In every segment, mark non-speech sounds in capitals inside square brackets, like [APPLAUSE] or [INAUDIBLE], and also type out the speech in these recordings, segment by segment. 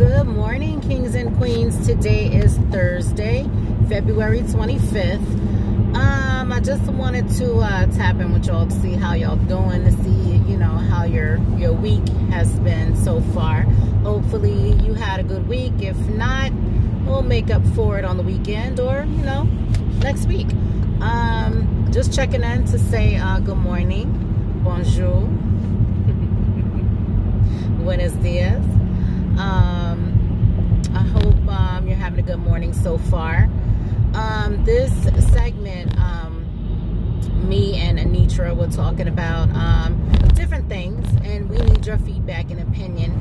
Good morning, kings and queens. Today is Thursday, February 25th. Um, I just wanted to uh, tap in with y'all to see how y'all doing, to see you know how your your week has been so far. Hopefully, you had a good week. If not, we'll make up for it on the weekend or you know next week. Um, just checking in to say uh, good morning, bonjour, [LAUGHS] buenos dias. Um, I hope um, you're having a good morning so far. Um, this segment, um, me and Anitra were talking about um, different things, and we need your feedback and opinion.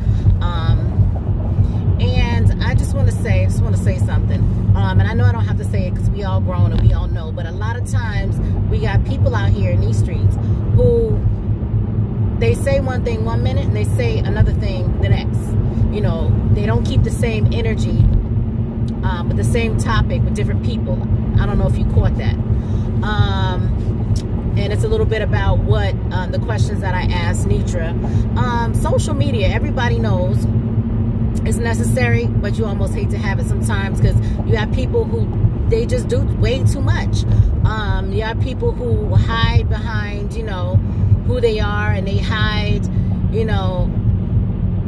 Um, and I just want to say, I just want to say something. And I know I don't have to say it because we all grown and we all know, but a lot of times we got people out here in these streets who they say one thing one minute and they say another thing the next you know, they don't keep the same energy um, with the same topic with different people. I don't know if you caught that. Um, and it's a little bit about what um, the questions that I asked Nitra. Um, social media, everybody knows it's necessary, but you almost hate to have it sometimes because you have people who they just do way too much. Um, you have people who hide behind, you know, who they are and they hide, you know,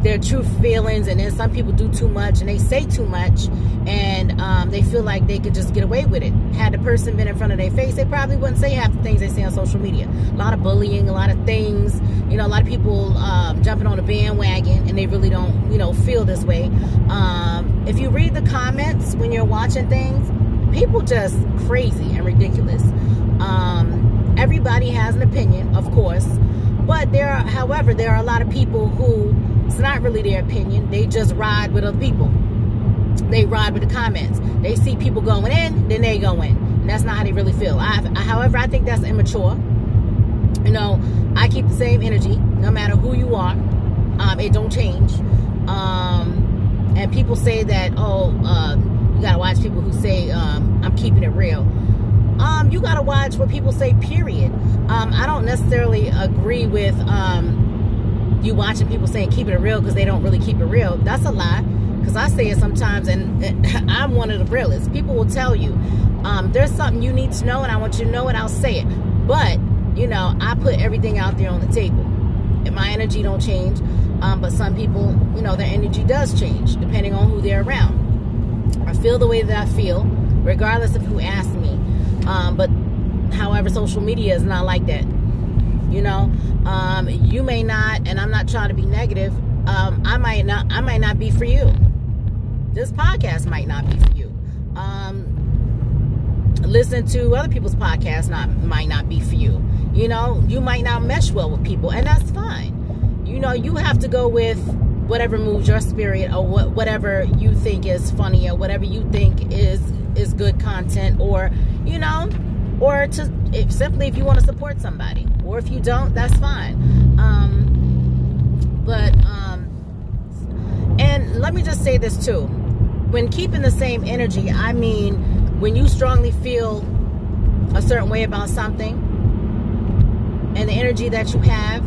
their true feelings and then some people do too much and they say too much and um, they feel like they could just get away with it. Had the person been in front of their face they probably wouldn't say half the things they say on social media. A lot of bullying a lot of things you know a lot of people um, jumping on a bandwagon and they really don't you know feel this way. Um, if you read the comments when you're watching things people just crazy and ridiculous. Um, everybody has an opinion of course but there are however there are a lot of people who it's not really their opinion. They just ride with other people. They ride with the comments. They see people going in, then they go in. And that's not how they really feel. I, however, I think that's immature. You know, I keep the same energy no matter who you are. Um, it don't change. Um, and people say that, oh, uh, you gotta watch people who say um, I'm keeping it real. Um, you gotta watch what people say. Period. Um, I don't necessarily agree with um, you watching people saying keep it real because they don't really keep it real. That's a lie. Because I say it sometimes, and, [LAUGHS] I'm one of the realists. People will tell you, um, there's something you need to know, and I want you to know it. I'll say it. But you know, I put everything out there on the table. And my energy don't change, um, but some people, you know, their energy does change depending on who they're around. I feel the way that I feel, regardless of who asks me. Um, but however, social media is not like that you know um, you may not and i'm not trying to be negative um, i might not i might not be for you. This podcast might not be for you. Um, listen to other people's podcasts not might not be for you. You know you might not mesh well with people and that's fine. You know you have to go with whatever moves your spirit or what, whatever you think is funny or whatever you think is is good content or you know or to if, simply if you want to support somebody or if you don't that's fine. Um, but um, and let me just say this too. When keeping the same energy i mean when you strongly feel a certain way about something and the energy that you have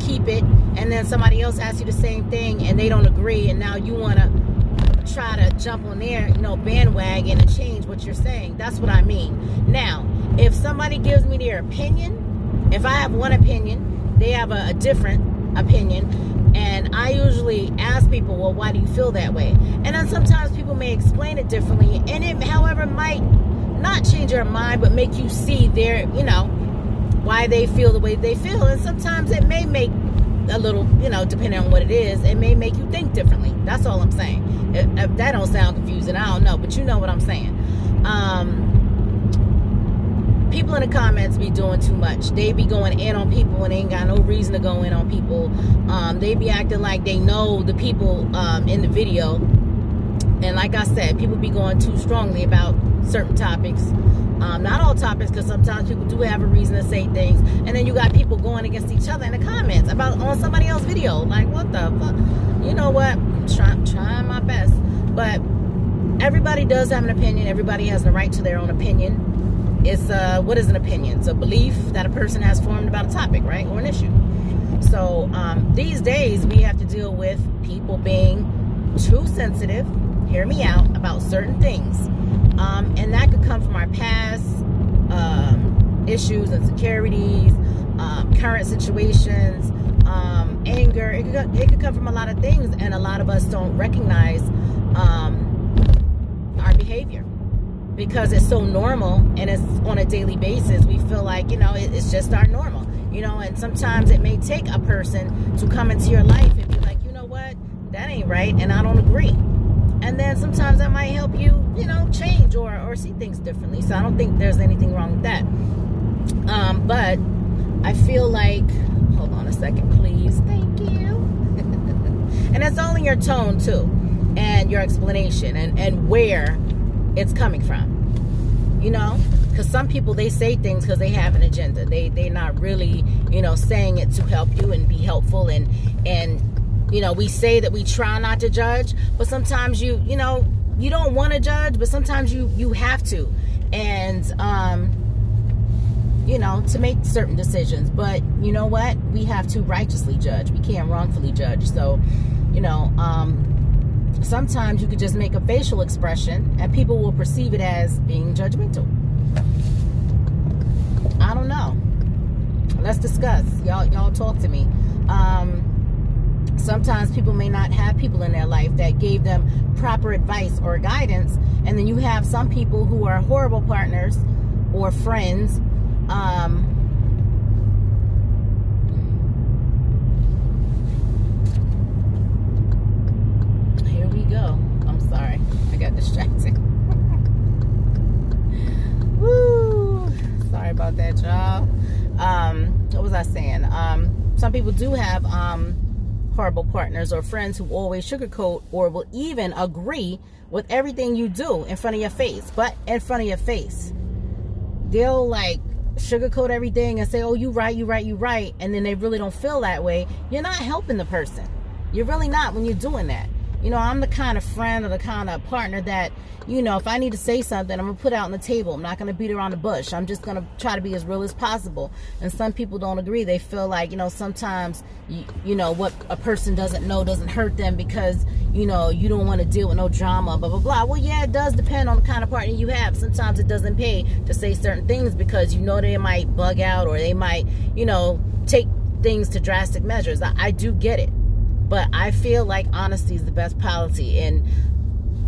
keep it and then somebody else asks you the same thing and they don't agree and now you want to try to jump on their you know bandwagon and change what you're saying. That's what i mean. Now if somebody gives me their opinion, if I have one opinion, they have a, a different opinion, and I usually ask people, well, why do you feel that way? And then sometimes people may explain it differently, and it, however, might not change your mind, but make you see their, you know, why they feel the way they feel. And sometimes it may make a little, you know, depending on what it is, it may make you think differently. That's all I'm saying. If, if that don't sound confusing, I don't know, but you know what I'm saying. Um, people in the comments be doing too much. They be going in on people and ain't got no reason to go in on people. Um, they be acting like they know the people um, in the video. And like I said, people be going too strongly about certain topics. Um, not all topics, because sometimes people do have a reason to say things. And then you got people going against each other in the comments about on somebody else's video. Like, what the fuck? You know what? I'm trying, trying my best. But everybody does have an opinion. Everybody has the right to their own opinion it's uh, what is an opinion? It's a belief that a person has formed about a topic, right, or an issue. So um, these days we have to deal with people being too sensitive, hear me out, about certain things. Um, and that could come from our past um, issues, insecurities, um, current situations, um, anger. It could, it could come from a lot of things, and a lot of us don't recognize um, our behavior because it's so normal daily basis. We feel like, you know, it, it's just our normal, you know, and sometimes it may take a person to come into your life and be like, you know what, that ain't right, and I don't agree. And then sometimes that might help you, you know, change or, or see things differently. So I don't think there's anything wrong with that. Um, but I feel like, hold on a second, please. Thank you. [LAUGHS] and it's only your tone too, and your explanation, and and where it's coming from. You know, because some people they say things because they have an agenda. They they're not really, you know, saying it to help you and be helpful and and you know we say that we try not to judge, but sometimes you you know you don't want to judge, but sometimes you you have to, and um you know, to make certain decisions. But you know what? We have to righteously judge. We can't wrongfully judge. So, you know, um, sometimes you could just make a facial expression and people will perceive it as being judgmental. I don't know. Let's discuss. Y'all, y'all talk to me. Um, sometimes people may not have people in their life that gave them proper advice or guidance and then you have some people who are horrible partners or friends um, here we go. I'm sorry. I got distracted. Woo! Sorry about that, y'all. Um, what was I saying? Um, some people do have um, horrible partners or friends who always sugarcoat or will even agree with everything you do in front of your face, but in front of your face. They'll like sugarcoat everything and say, oh, you right, you right, you right, and then they really don't feel that way, you're not helping the person. You're really not when you're doing that. You know, I'm the kind of friend or the kind of partner that, you know, if I need to say something, I'm going to put out on the table. I'm not going to beat around the bush. I'm just going to try to be as real as possible. And some people don't agree. They feel like, you know, sometimes, you, you know, what a person doesn't know doesn't hurt them because, you know, you don't want to deal with no drama, blah, blah, blah. Well, yeah, it does depend on the kind of partner you have. Sometimes it doesn't pay to say certain things because you know they might bug out or they might, you know, take things to drastic measures. I, I do get it. But I feel like honesty is the best policy. And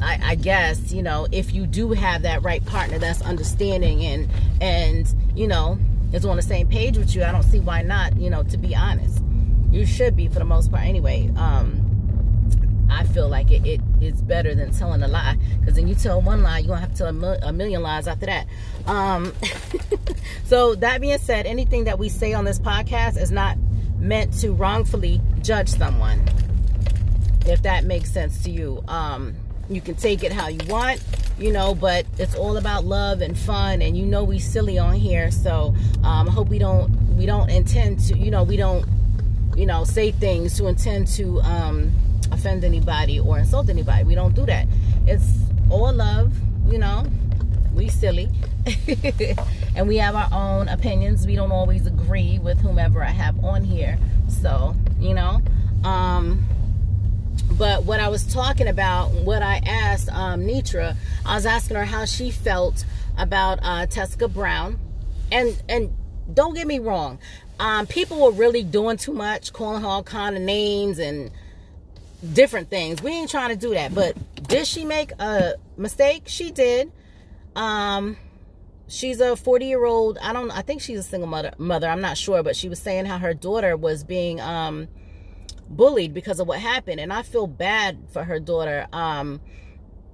I, I, guess, you know, if you do have that right partner that's understanding and, and, you know, is on the same page with you, I don't see why not, you know, to be honest. You should be for the most part anyway. Um, I feel like it, it is better than telling a lie because then you tell one lie, you're gonna have to tell a, mil a million lies after that. Um, [LAUGHS] so that being said, anything that we say on this podcast is not meant to wrongfully judge someone. If that makes sense to you. Um, you can take it how you want, you know, but it's all about love and fun and you know we silly on here. So um, I hope we don't we don't intend to, you know, we don't, you know, say things to intend to um, offend anybody or insult anybody. We don't do that. It's all love, you know. We silly. [LAUGHS] and we have our own opinions. We don't always agree with whomever I have on here. So, you know, um, but what I was talking about, what I asked um, Nitra, I was asking her how she felt about uh, Tessica Brown, and and don't get me wrong, um, people were really doing too much, calling her all kind of names and different things. We ain't trying to do that, but did she make a mistake? She did. Um, she's a 40 year old i don't i think she's a single mother mother i'm not sure but she was saying how her daughter was being um bullied because of what happened and i feel bad for her daughter. Um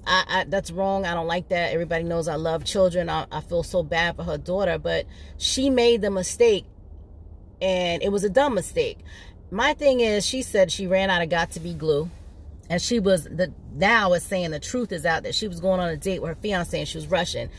I, I that's wrong i don't like that everybody knows i love children I, I feel so bad for her daughter but she made the mistake and it was a dumb mistake. My thing is she said she ran out of got to be glue and she was the now is saying the truth is out that she was going on a date with her fiance and she was rushing.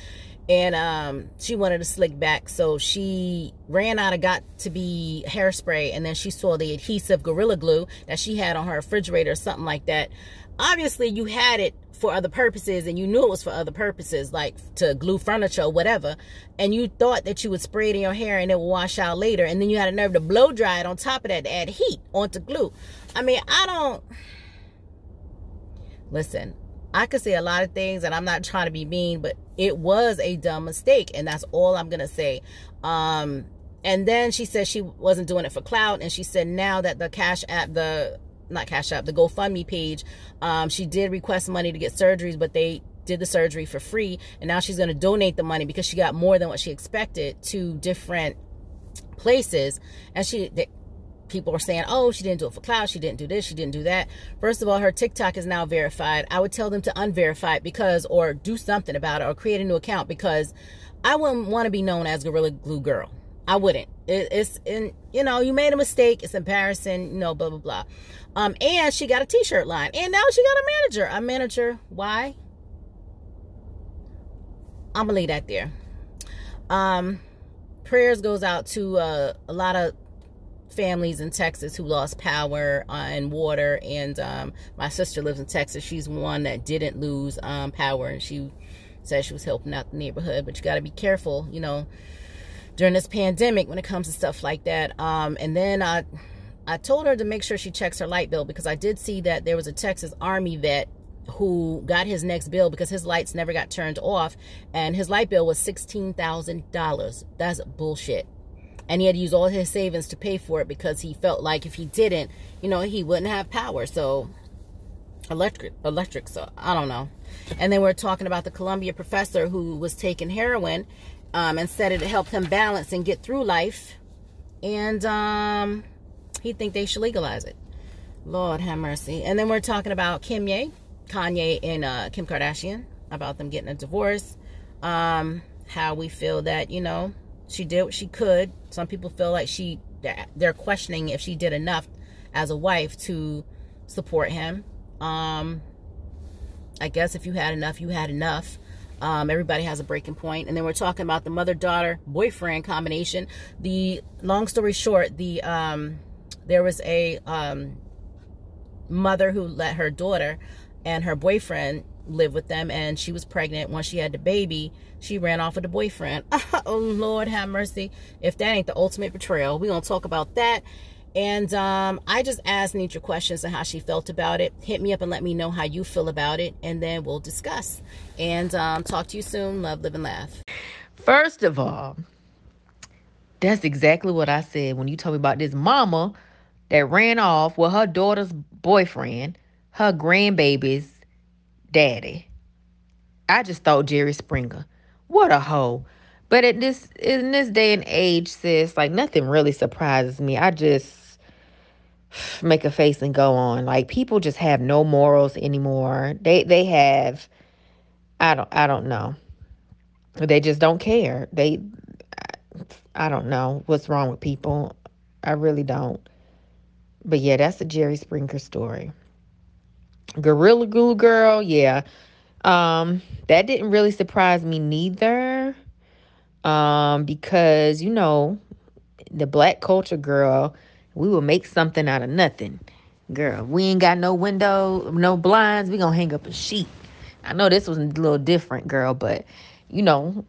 And um, she wanted to slick back. So she ran out of got to be hairspray and then she saw the adhesive gorilla glue that she had on her refrigerator or something like that. Obviously you had it for other purposes and you knew it was for other purposes like to glue furniture or whatever. And you thought that you would spray it in your hair and it would wash out later. And then you had a nerve to blow dry it on top of that to add heat onto glue. I mean i don't listen, I could say a lot of things, and I'm not trying to be mean, but it was a dumb mistake, and that's all I'm gonna say. Um, and then she said she wasn't doing it for clout, and she said now that the Cash App, the not Cash App, the GoFundMe page, um, she did request money to get surgeries, but they did the surgery for free, and now she's gonna donate the money because she got more than what she expected to different places, and she. They, people are saying, oh, she didn't do it for clout. She didn't do this. She didn't do that. First of all, her TikTok is now verified. I would tell them to unverify it because, or do something about it or create a new account because I wouldn't want to be known as Gorilla Glue Girl. I wouldn't. It, it's in, you know, you made a mistake. It's embarrassing, you know, blah, blah, blah. Um, and she got a t-shirt line and now she got a manager. A manager. Why? I'm gonna leave that there. Um, prayers goes out to uh, a lot of families in Texas who lost power uh, and water. And um, my sister lives in Texas. She's one that didn't lose um, power, and she said she was helping out the neighborhood. But you got to be careful, you know, during this pandemic when it comes to stuff like that. Um, and then I, I told her to make sure she checks her light bill because I did see that there was a Texas Army vet who got his next bill because his lights never got turned off and his light bill was $16,000. That's bullshit and he had to use all his savings to pay for it because he felt like if he didn't, you know, he wouldn't have power. So electric electric so I don't know. And then we're talking about the Columbia professor who was taking heroin um, and said it helped him balance and get through life. And um, he think they should legalize it. Lord have mercy. And then we're talking about Kimye, Kanye and uh, Kim Kardashian about them getting a divorce. Um, how we feel that, you know, she did what she could. Some people feel like she they're questioning if she did enough as a wife to support him. Um, I guess if you had enough, you had enough. Um, everybody has a breaking point. And then we're talking about the mother-daughter boyfriend combination. The long story short, the um, there was a um, mother who let her daughter and her boyfriend live with them and she was pregnant once she had the baby she ran off with the boyfriend. [LAUGHS] Oh lord have mercy. If that ain't the ultimate betrayal we're gonna talk about that. And um, i just asked Nitra questions on how she felt about it. Hit me up and let me know how you feel about it and then we'll discuss. And um, talk to you soon. Love live and laugh. First of all that's exactly what i said when you told me about this mama that ran off with her daughter's boyfriend her grandbaby's daddy. I just thought Jerry Springer. What a hoe. But at this in this day and age, sis, like nothing really surprises me. I just [SIGHS] make a face and go on. Like people just have no morals anymore. They they have I don't I don't know. They just don't care. They I don't know what's wrong with people. I really don't. But yeah, that's the Jerry Springer story. Gorilla Glue Girl, yeah. Um, that didn't really surprise me neither. Um, because you know, the black culture girl, we will make something out of nothing. Girl, we ain't got no window, no blinds, we gonna hang up a sheet. I know this was a little different, girl, but you know,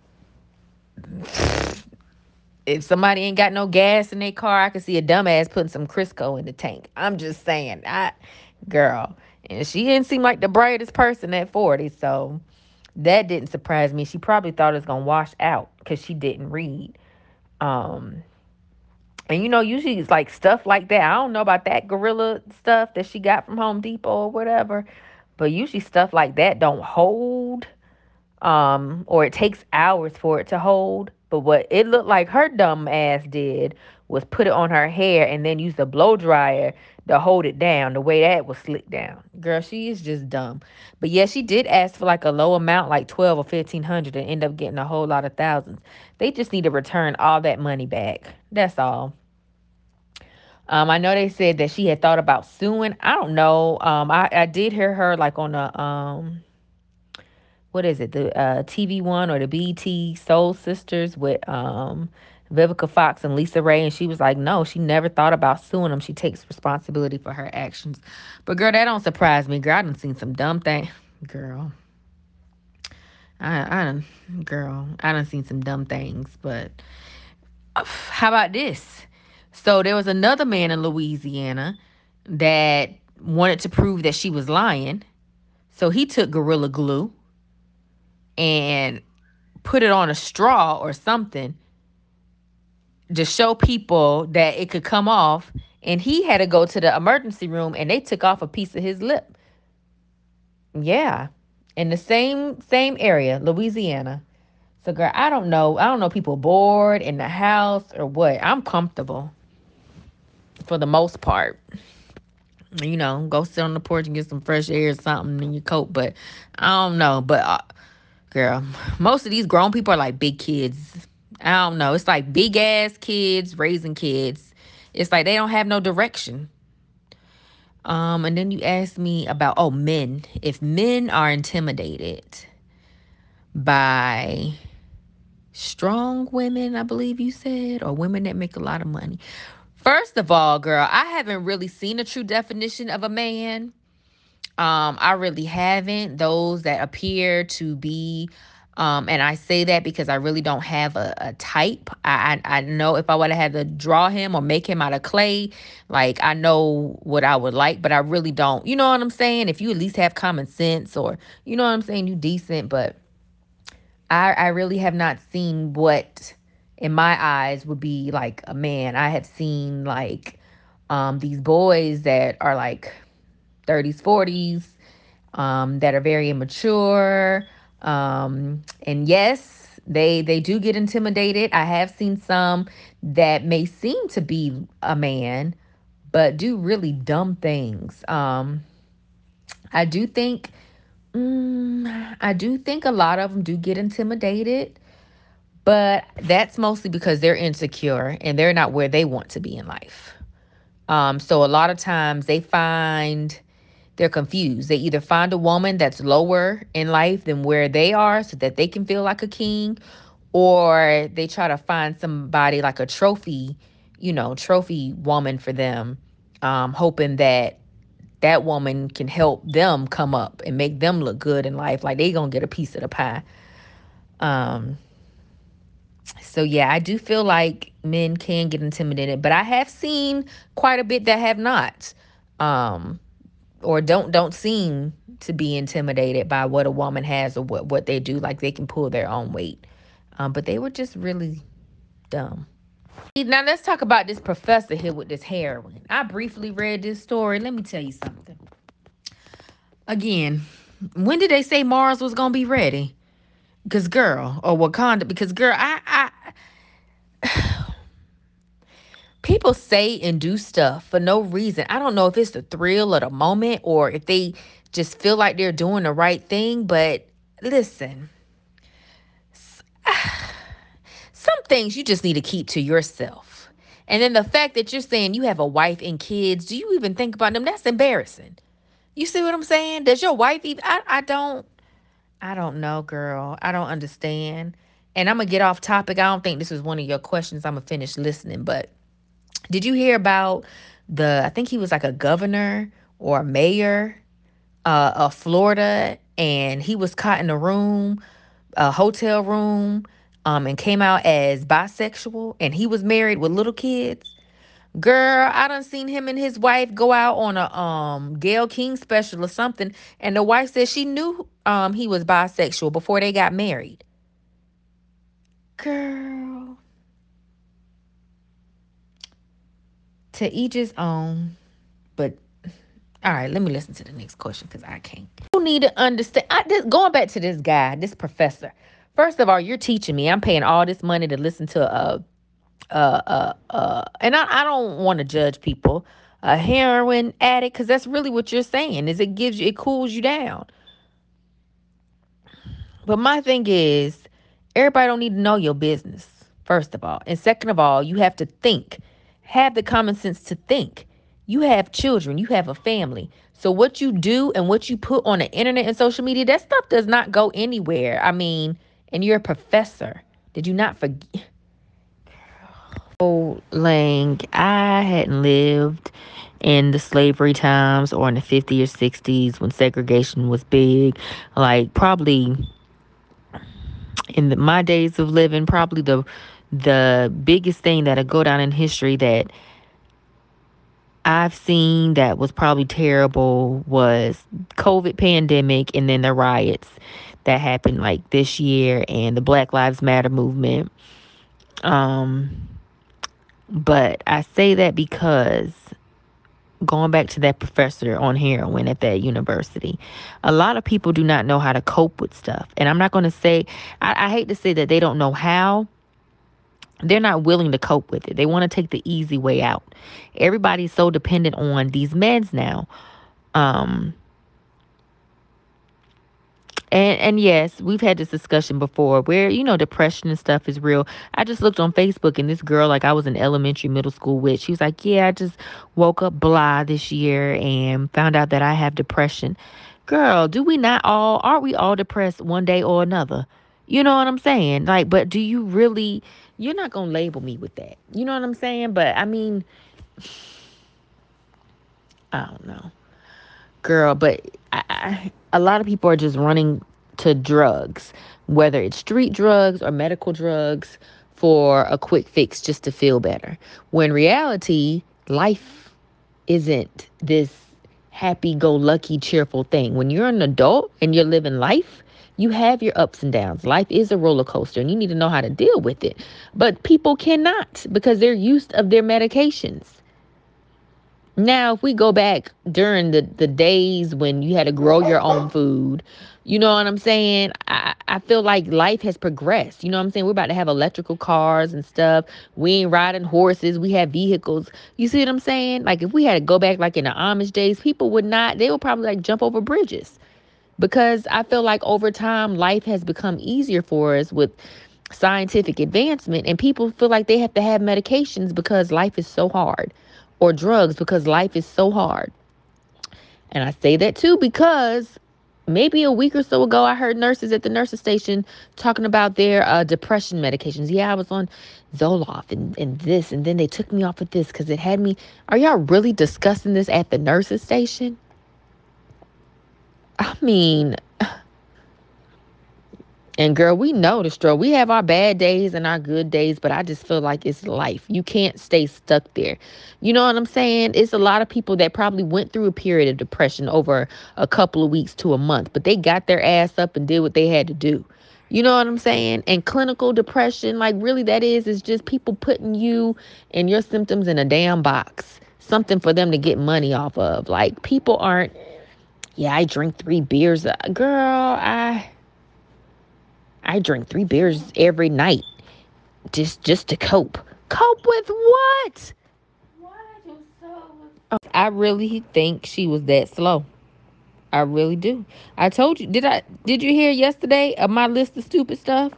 if somebody ain't got no gas in their car, I can see a dumbass putting some Crisco in the tank. I'm just saying, I girl, and she didn't seem like the brightest person at 40. So that didn't surprise me. She probably thought it was going to wash out because she didn't read. Um, and you know, usually it's like stuff like that. I don't know about that gorilla stuff that she got from Home Depot or whatever, but usually stuff like that don't hold. Um, or it takes hours for it to hold. But what it looked like her dumb ass did was put it on her hair and then use the blow dryer to hold it down the way that was slicked down. Girl, she is just dumb. But yeah, she did ask for like a low amount, like twelve or fifteen hundred, and end up getting a whole lot of thousands. They just need to return all that money back. That's all. Um, I know they said that she had thought about suing. I don't know. Um, I, I did hear her like on a um what is it, the uh TV one or the BT Soul Sisters with um Vivica Fox and LisaRaye, and she was like, no, she never thought about suing them. She takes responsibility for her actions. But girl, that don't surprise me. Girl, I done seen some dumb thing. Girl. I I done girl, I done seen some dumb things, but [SIGHS] how about this? So there was another man in Louisiana that wanted to prove that she was lying. So he took Gorilla Glue and put it on a straw or something to show people that it could come off. And he had to go to the emergency room and they took off a piece of his lip. Yeah. In the same same area, Louisiana. So girl, I don't know. I don't know people bored in the house or what. I'm comfortable for the most part. You know, go sit on the porch and get some fresh air or something in your coat. But I don't know. But uh, girl, most of these grown people are like big kids. I don't know. It's like big ass kids raising kids. It's like they don't have no direction. Um, and then you asked me about oh men. If men are intimidated by strong women, I believe you said, or women that make a lot of money. First of all, girl, I haven't really seen a true definition of a man. Um, I really haven't. Those that appear to be, um, and I say that because I really don't have a, a type. I, I, I know if I would have had to draw him or make him out of clay, like I know what I would like, but I really don't. You know what I'm saying? If you at least have common sense or you know what I'm saying, you decent, but I I really have not seen what in my eyes would be like a man. I have seen like um, these boys that are like 30s, 40s, um, that are very immature. Um, and yes, they they do get intimidated. I have seen some that may seem to be a man, but do really dumb things. Um, I do think, mm, I do think a lot of them do get intimidated but that's mostly because they're insecure and they're not where they want to be in life. Um, so a lot of times they find they're confused. They either find a woman that's lower in life than where they are so that they can feel like a king, or they try to find somebody like a trophy, you know, trophy woman for them, um, hoping that that woman can help them come up and make them look good in life, like they gonna get a piece of the pie. Um, so yeah, I do feel like men can get intimidated, but I have seen quite a bit that have not. Um or don't don't seem to be intimidated by what a woman has or what what they do like they can pull their own weight. Um but they were just really dumb. Now let's talk about this professor here with this heroin. I briefly read this story. Let me tell you something. Again, when did they say Mars was gonna be ready? Cause girl, or Wakanda, because girl, I I people say and do stuff for no reason. I don't know if it's the thrill of the moment or if they just feel like they're doing the right thing, but listen. [SIGHS] Some things you just need to keep to yourself. And then the fact that you're saying you have a wife and kids, do you even think about them? That's embarrassing. You see what I'm saying? Does your wife even I, I don't I don't know, girl. I don't understand. And I'm to get off topic. I don't think this was one of your questions. I'm to finish listening. But did you hear about the, I think he was like a governor or a mayor uh, of Florida, and he was caught in a room, a hotel room, um, and came out as bisexual, and he was married with little kids. Girl, I done seen him and his wife go out on a um Gayle King special or something, and the wife said she knew um he was bisexual before they got married. Girl. To each his own. But all right, let me listen to the next question because I can't. You need to understand. I, this, going back to this guy, this professor. First of all, you're teaching me. I'm paying all this money to listen to a uh, uh, uh, and I, I don't want to judge people, a heroin addict, because that's really what you're saying is it gives you, it cools you down. But my thing is, everybody don't need to know your business, first of all. And second of all, you have to think, have the common sense to think. You have children, you have a family. So what you do and what you put on the internet and social media, that stuff does not go anywhere. I mean, and you're a professor. Did you not forget? Oh, Lang, I hadn't lived in the slavery times or in the 50s or 60s when segregation was big. Like probably in the, my days of living, probably the the biggest thing that'll go down in history that I've seen that was probably terrible was COVID pandemic and then the riots that happened like this year and the Black Lives Matter movement. Um but I say that because going back to that professor on heroin at that university, a lot of people do not know how to cope with stuff. And I'm not going to say, I, I, hate to say that they don't know how. They're not willing to cope with it. They want to take the easy way out. Everybody's so dependent on these meds now. Um, and and yes, we've had this discussion before where, you know, depression and stuff is real. I just looked on Facebook and this girl, like I was in elementary, middle school with, she was like, Yeah, I just woke up blah this year and found out that I have depression. Girl, do we not all aren't we all depressed one day or another? You know what I'm saying? Like, but do you really you're not gonna label me with that. You know what I'm saying? But I mean [SIGHS] I don't know. Girl, but I, I a lot of people are just running to drugs, whether it's street drugs or medical drugs for a quick fix just to feel better. When reality, life isn't this happy go lucky, cheerful thing. When you're an adult and you're living life, you have your ups and downs. Life is a roller coaster and you need to know how to deal with it. But people cannot because they're used of their medications. Now, if we go back during the, the days when you had to grow your own food, you know what I'm saying? I, I feel like life has progressed. You know what I'm saying? We're about to have electrical cars and stuff. We ain't riding horses. We have vehicles. You see what I'm saying? Like if we had to go back like in the Amish days, people would not, they would probably like jump over bridges. Because I feel like over time life has become easier for us with scientific advancement and people feel like they have to have medications because life is so hard or drugs because life is so hard. And I say that too because maybe a week or so ago, I heard nurses at the nurses station talking about their uh, depression medications. Yeah, I was on Zoloft and, and this, and then they took me off of this because it had me. Are y'all really discussing this at the nurses station? I mean, and girl, we know the struggle. We have our bad days and our good days, but I just feel like it's life. You can't stay stuck there. You know what I'm saying? It's a lot of people that probably went through a period of depression over a couple of weeks to a month, but they got their ass up and did what they had to do. You know what I'm saying? And clinical depression, like really that is is just people putting you and your symptoms in a damn box. Something for them to get money off of. Like people aren't yeah, I drink 3 beers. Uh, girl, I I drink three beers every night just just to cope. Cope with what? I really think she was that slow. I really do. I told you. Did I? Did you hear yesterday of my list of stupid stuff?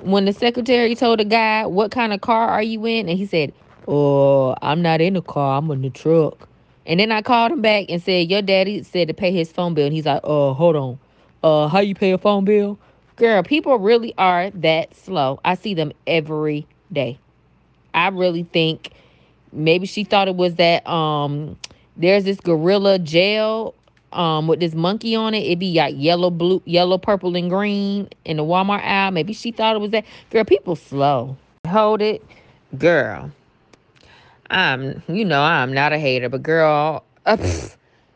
When the secretary told the guy, "What kind of car are you in?" and he said, "Oh, I'm not in a car. I'm in the truck." And then I called him back and said, "Your daddy said to pay his phone bill." And he's like, "Oh, hold on. Uh, how you pay a phone bill?" Girl, people really are that slow. I see them every day. I really think maybe she thought it was that um there's this gorilla gel um with this monkey on it. It'd be like yellow, blue, yellow, purple, and green in the Walmart aisle. Maybe she thought it was that. Girl, people slow. Hold it. Girl. I'm you know I'm not a hater, but girl, uh,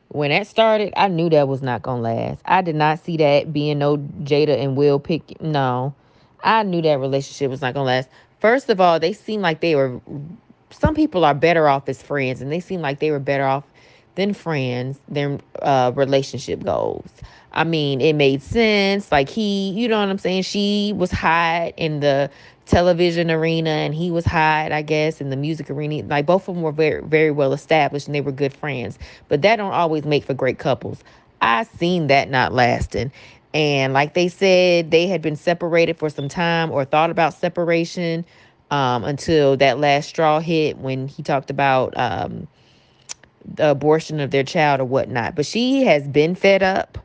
when that started, I knew that was not gonna last. I did not see that being no Jada and Will pick. No, I knew that relationship was not gonna last. First of all, they seem like they were. Some people are better off as friends, and they seem like they were better off than friends than uh, relationship goals. I mean, it made sense. Like he, you know what I'm saying? She was hot in the television arena and he was hot, I guess, in the music arena. Like both of them were very, very well established and they were good friends. But that don't always make for great couples. I seen that not lasting. And like they said, they had been separated for some time or thought about separation um, until that last straw hit when he talked about um, the abortion of their child or whatnot. But she has been fed up.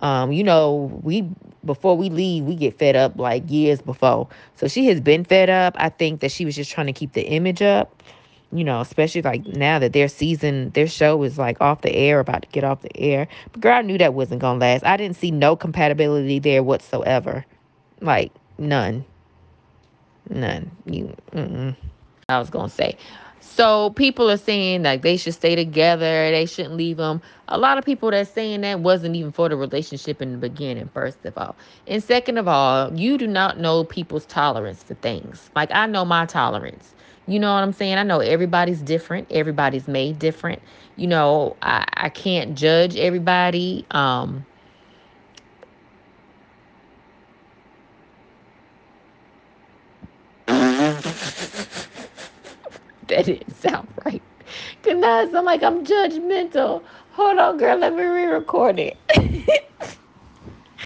Um, you know, we before we leave, we get fed up like years before. So she has been fed up. I think that she was just trying to keep the image up, you know, especially like now that their season, their show is like off the air, about to get off the air. But girl, I knew that wasn't gonna last. I didn't see no compatibility there whatsoever. Like none. None. You mm-mm. I was gonna say. So people are saying like they should stay together, they shouldn't leave them. A lot of people that saying that wasn't even for the relationship in the beginning, first of all. And second of all, you do not know people's tolerance for things. Like I know my tolerance. You know what I'm saying? I know everybody's different. Everybody's made different. You know, I, I can't judge everybody. Um [LAUGHS] that didn't sound right. Cause now it's like I'm judgmental. Hold on, girl, let me re-record it. [LAUGHS]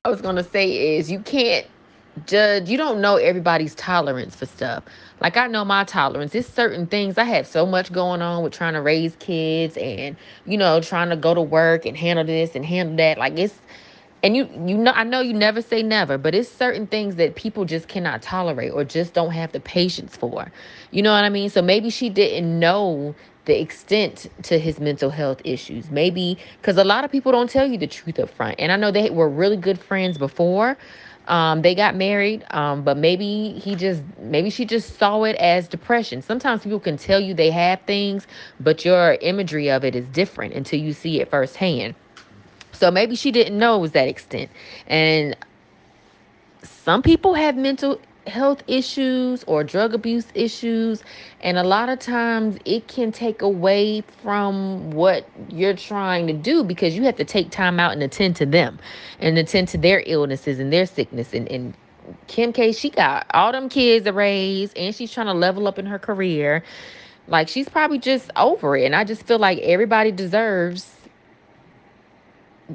I was gonna say is you can't judge you don't know everybody's tolerance for stuff like i know my tolerance it's certain things i have so much going on with trying to raise kids and you know trying to go to work and handle this and handle that like it's and you you know I know you never say never, but it's certain things that people just cannot tolerate or just don't have the patience for. You know what I mean? So maybe she didn't know the extent to his mental health issues. Maybe because a lot of people don't tell you the truth up front. And I know they were really good friends before. Um, they got married, um, but maybe he just maybe she just saw it as depression. Sometimes people can tell you they have things, but your imagery of it is different until you see it firsthand. So maybe she didn't know it was that extent. And some people have mental health issues or drug abuse issues and a lot of times it can take away from what you're trying to do because you have to take time out and attend to them and attend to their illnesses and their sickness and, and kim k she got all them kids to raise and she's trying to level up in her career like she's probably just over it and i just feel like everybody deserves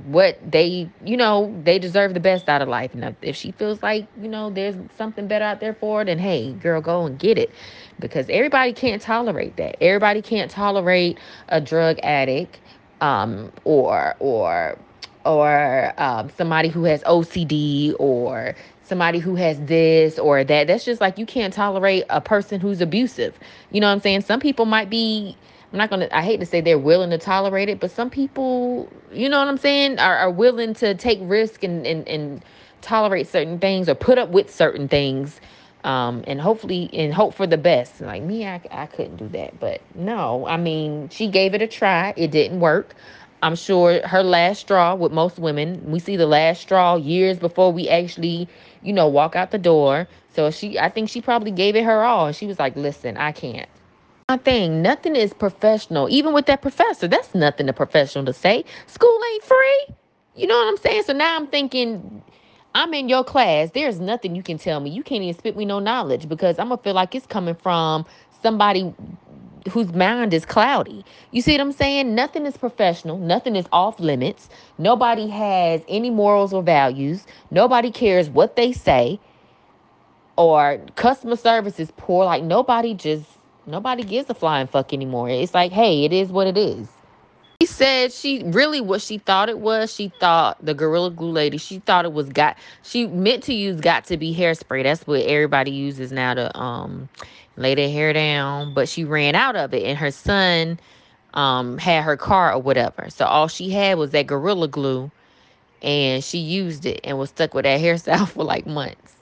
what they you know they deserve the best out of life and if she feels like you know there's something better out there for her then hey girl go and get it because everybody can't tolerate that everybody can't tolerate a drug addict um or or or um, somebody who has OCD or somebody who has this or that. That's just like you can't tolerate a person who's abusive. You know what I'm saying? Some people might be I'm not gonna I hate to say they're willing to tolerate it, but some people, you know what I'm saying, are, are willing to take risk and, and and tolerate certain things or put up with certain things. Um, and hopefully and hope for the best. Like me, I, I couldn't do that. But no, I mean, she gave it a try. It didn't work. I'm sure her last straw with most women, we see the last straw years before we actually, you know, walk out the door. So she, I think she probably gave it her all. And she was like, listen, I can't my thing. Nothing is professional. Even with that professor, that's nothing to professional to say. School ain't free. You know what I'm saying? So now I'm thinking, I'm in your class. There's nothing you can tell me. You can't even spit me no knowledge because I'm gonna feel like it's coming from somebody whose mind is cloudy. You see what I'm saying? Nothing is professional. Nothing is off limits. Nobody has any morals or values. Nobody cares what they say. Or customer service is poor. Like nobody just Nobody gives a flying fuck anymore. It's like, hey, it is what it is. She said she really what she thought it was. She thought the Gorilla Glue lady, she thought it was got she meant to use got to be hairspray. That's what everybody uses now to um lay their hair down. But she ran out of it and her son um had her car or whatever. So all she had was that Gorilla Glue and she used it and was stuck with that [LAUGHS] hairstyle for like months.